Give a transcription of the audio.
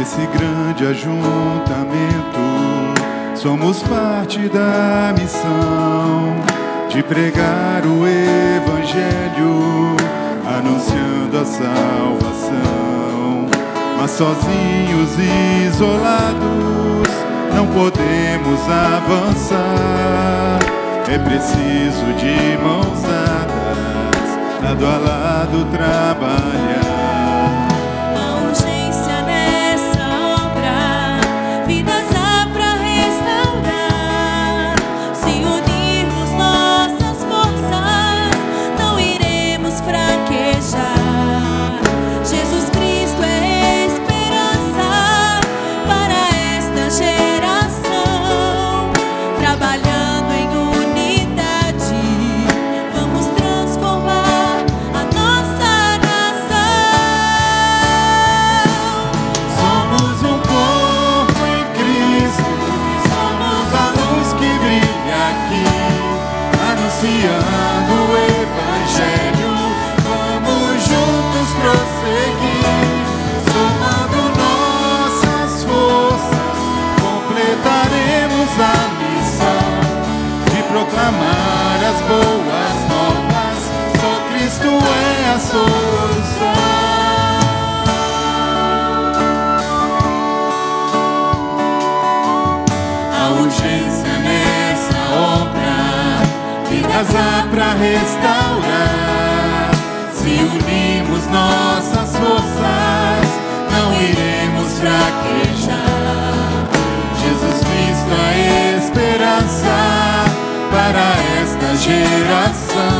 nesse grande ajuntamento, somos parte da missão de pregar o Evangelho, anunciando a salvação. Mas sozinhos isolados não podemos avançar. É preciso de mãos dadas, lado a lado trabalhar. Casa para restaurar. Se unimos nossas forças, não iremos fraquejar. Jesus Cristo, a esperança para esta geração.